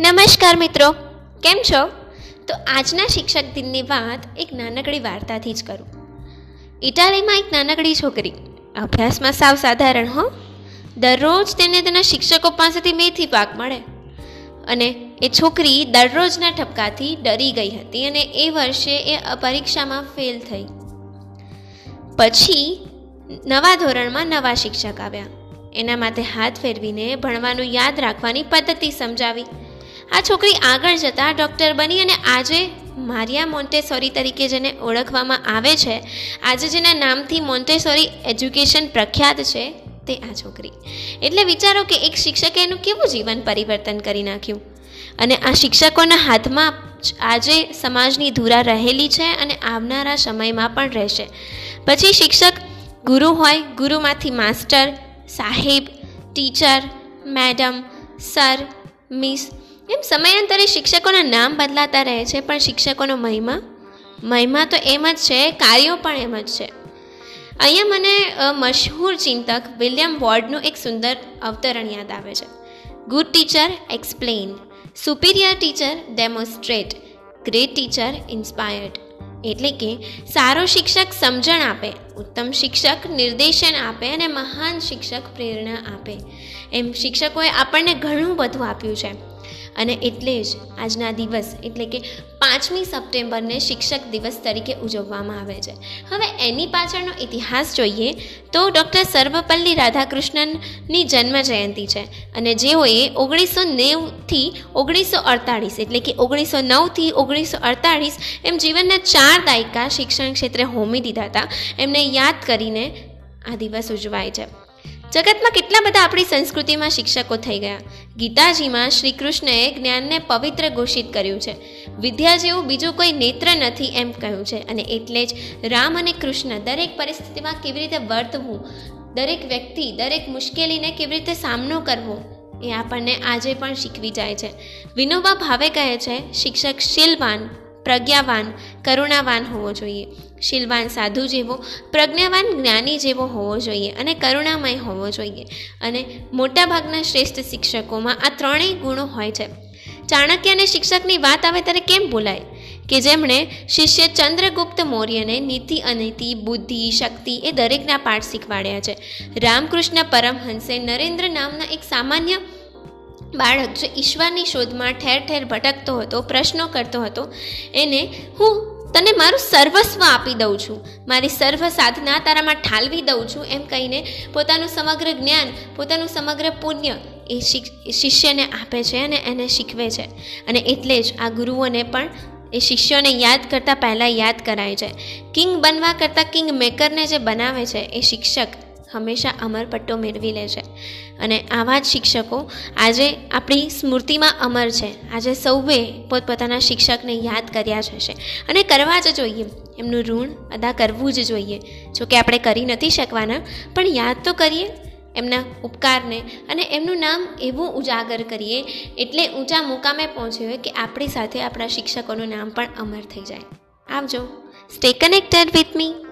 નમસ્કાર મિત્રો, કેમ છો? તો આજના શિક્ષક દિનની વાત એક નાનકડી વાર્તાથી જ કરું. ઇટાલીમાં એક નાનકડી છોકરી, અભ્યાસમાં સાવ સાધારણ હો, દરરોજ તેને તેના શિક્ષકો પાસેથી મેથી પાક મળે. અને એ છોકરી દરરોજના ઠપકાથી ડરી ગઈ હતી અને એ વર્ષે એ પરીક્ષામાં ફેલ થઈ. પછી નવા ધોરણમાં નવા શિક્ષક આવ્યા. એના માટે હાથ ફેરવીને ભણવાનું યાદ રાખવાની પદ્ધતિ સમજાવી. આ છોકરી આગળ જતાં ડૉક્ટર બની અને આજે મારિયા મોન્ટેસોરી તરીકે જેને ઓળખવામાં આવે છે, આજે જેના નામથી મોન્ટેસોરી એજ્યુકેશન પ્રખ્યાત છે તે આ છોકરી. એટલે વિચારો કે એક શિક્ષકે એનું કેવું જીવન પરિવર્તન કરી નાખ્યું? અને આ શિક્ષકોના હાથમાં આજે સમાજની ધુરા રહેલી છે અને આવનારા સમયમાં પણ રહેશે. પછી શિક્ષક ગુરુ હોય, ગુરુમાંથી માસ્ટર, સાહેબ, ટીચર, મેડમ, સર, મિસ એમ સમયાંતરે શિક્ષકોના નામ બદલાતા રહે છે, પણ શિક્ષકોનો મહિમા? મહિમા તો એમ જ છે, કાર્યો પણ એમ જ છે. અહીંયા મને મશહૂર ચિંતક વિલિયમ વોર્ડનું એક સુંદર અવતરણ યાદ આવે છે. Good teacher explain superior teacher demonstrate great teacher inspired એટલે કે, સારો શિક્ષક સમજણ આપે, ઉત્તમ શિક્ષક નિર્દેશન આપે અને મહાન શિક્ષક પ્રેરણા આપે. એમ શિક્ષકોએ આપણને ઘણું બધું આપ્યું છે. અને એટલે જ આજના દિવસ એટલે કે પાંચમી સપ્ટેમ્બરને શિક્ષક દિવસ તરીકે ઉજવવામાં આવે છે. હવે એની પાછળનો ઇતિહાસ જોઈએ તો ડૉક્ટર સર્વપલ્લી રાધાકૃષ્ણનની જન્મ જયંતિ છે અને જેઓએ ઓગણીસો નેવથી ઓગણીસો અડતાળીસ એટલે કે ઓગણીસો નવથી ઓગણીસો અડતાળીસ એમ જીવનના ચાર દાયકા શિક્ષણ ક્ષેત્રે હોમી દીધા હતા. એમને યાદ કરીને આ દિવસ ઉજવાય છે. જગતમાં કેટલા બધા આપણી સંસ્કૃતિમાં શિક્ષકો થઈ ગયા. ગીતાજીમાં શ્રી કૃષ્ણએ જ્ઞાનને પવિત્ર ઘોષિત કર્યું છે. વિદ્યા જેવું બીજું કોઈ નેત્ર નથી એમ કહ્યું છે. અને એટલે જ રામ અને કૃષ્ણ દરેક પરિસ્થિતિમાં કેવી રીતે વર્તવું, દરેક વ્યક્તિ, દરેક મુશ્કેલીને કેવી રીતે સામનો કરવો, એ આપણને આજે પણ શીખવી જાય છે. વિનોબા ભાવે કહે છે, શિક્ષક શીલવાન પ્રજ્ઞાવાન, કરુણાવાન હોવો જોઈએ. શીલવાન સાધુ જેવો, પ્રજ્ઞાવાન જ્ઞાની જેવો હોવો જોઈએ અને કરુણામય હોવો જોઈએ. અને મોટાભાગના શ્રેષ્ઠ શિક્ષકોમાં આ ત્રણેય ગુણો હોય છે. ચાણક્ય અને શિક્ષકની વાત આવે ત્યારે કેમ બોલાય કે જેમણે શિષ્ય ચંદ્રગુપ્ત મૌર્યને નીતિ, અનીતિ, બુદ્ધિ, શક્તિ એ દરેકના પાઠ શીખવાડ્યા છે. રામકૃષ્ણ પરમહંસે નરેન્દ્ર નામના એક સામાન્ય બાળક જે ઈશ્વરની શોધમાં ઠેર ઠેર ભટકતો હતો, પ્રશ્નો કરતો હતો, એને હું તને મારું સર્વસ્વ આપી દઉં છું. મારી સર્વ સાધના તારામાં ઠાલવી દઉં છું એમ કહીને પોતાનું સમગ્ર જ્ઞાન, પોતાનું સમગ્ર પુણ્ય એ શિષ્યને આપે છે અને એને શીખવે છે. અને એટલે જ આ ગુરુઓને પણ એ શિષ્યોને યાદ કરતાં પહેલાં યાદ કરાય છે. કિંગ બનવા કરતાં કિંગ મેકરને જે બનાવે છે એ શિક્ષક હંમેશા અમર પટ્ટો મેળવી લે છે. અને આવા જ શિક્ષકો આજે આપણી સ્મૃતિમાં અમર છે. આજે સૌએ પોતપોતાના શિક્ષકને યાદ કર્યા જ હશે. અને કરવા જ જોઈએ. એમનું ઋણ અદા કરવું જ જોઈએ. જોકે આપણે કરી નથી શકવાના, પણ યાદ તો કરીએ. એમના ઉપકારને અને એમનું નામ એવું ઉજાગર કરીએ, એટલે ઊંચા મુકામે પહોંચ્યું કે આપણી સાથે આપણા શિક્ષકોનું નામ પણ અમર થઈ જાય. આવજો. Stay connected with me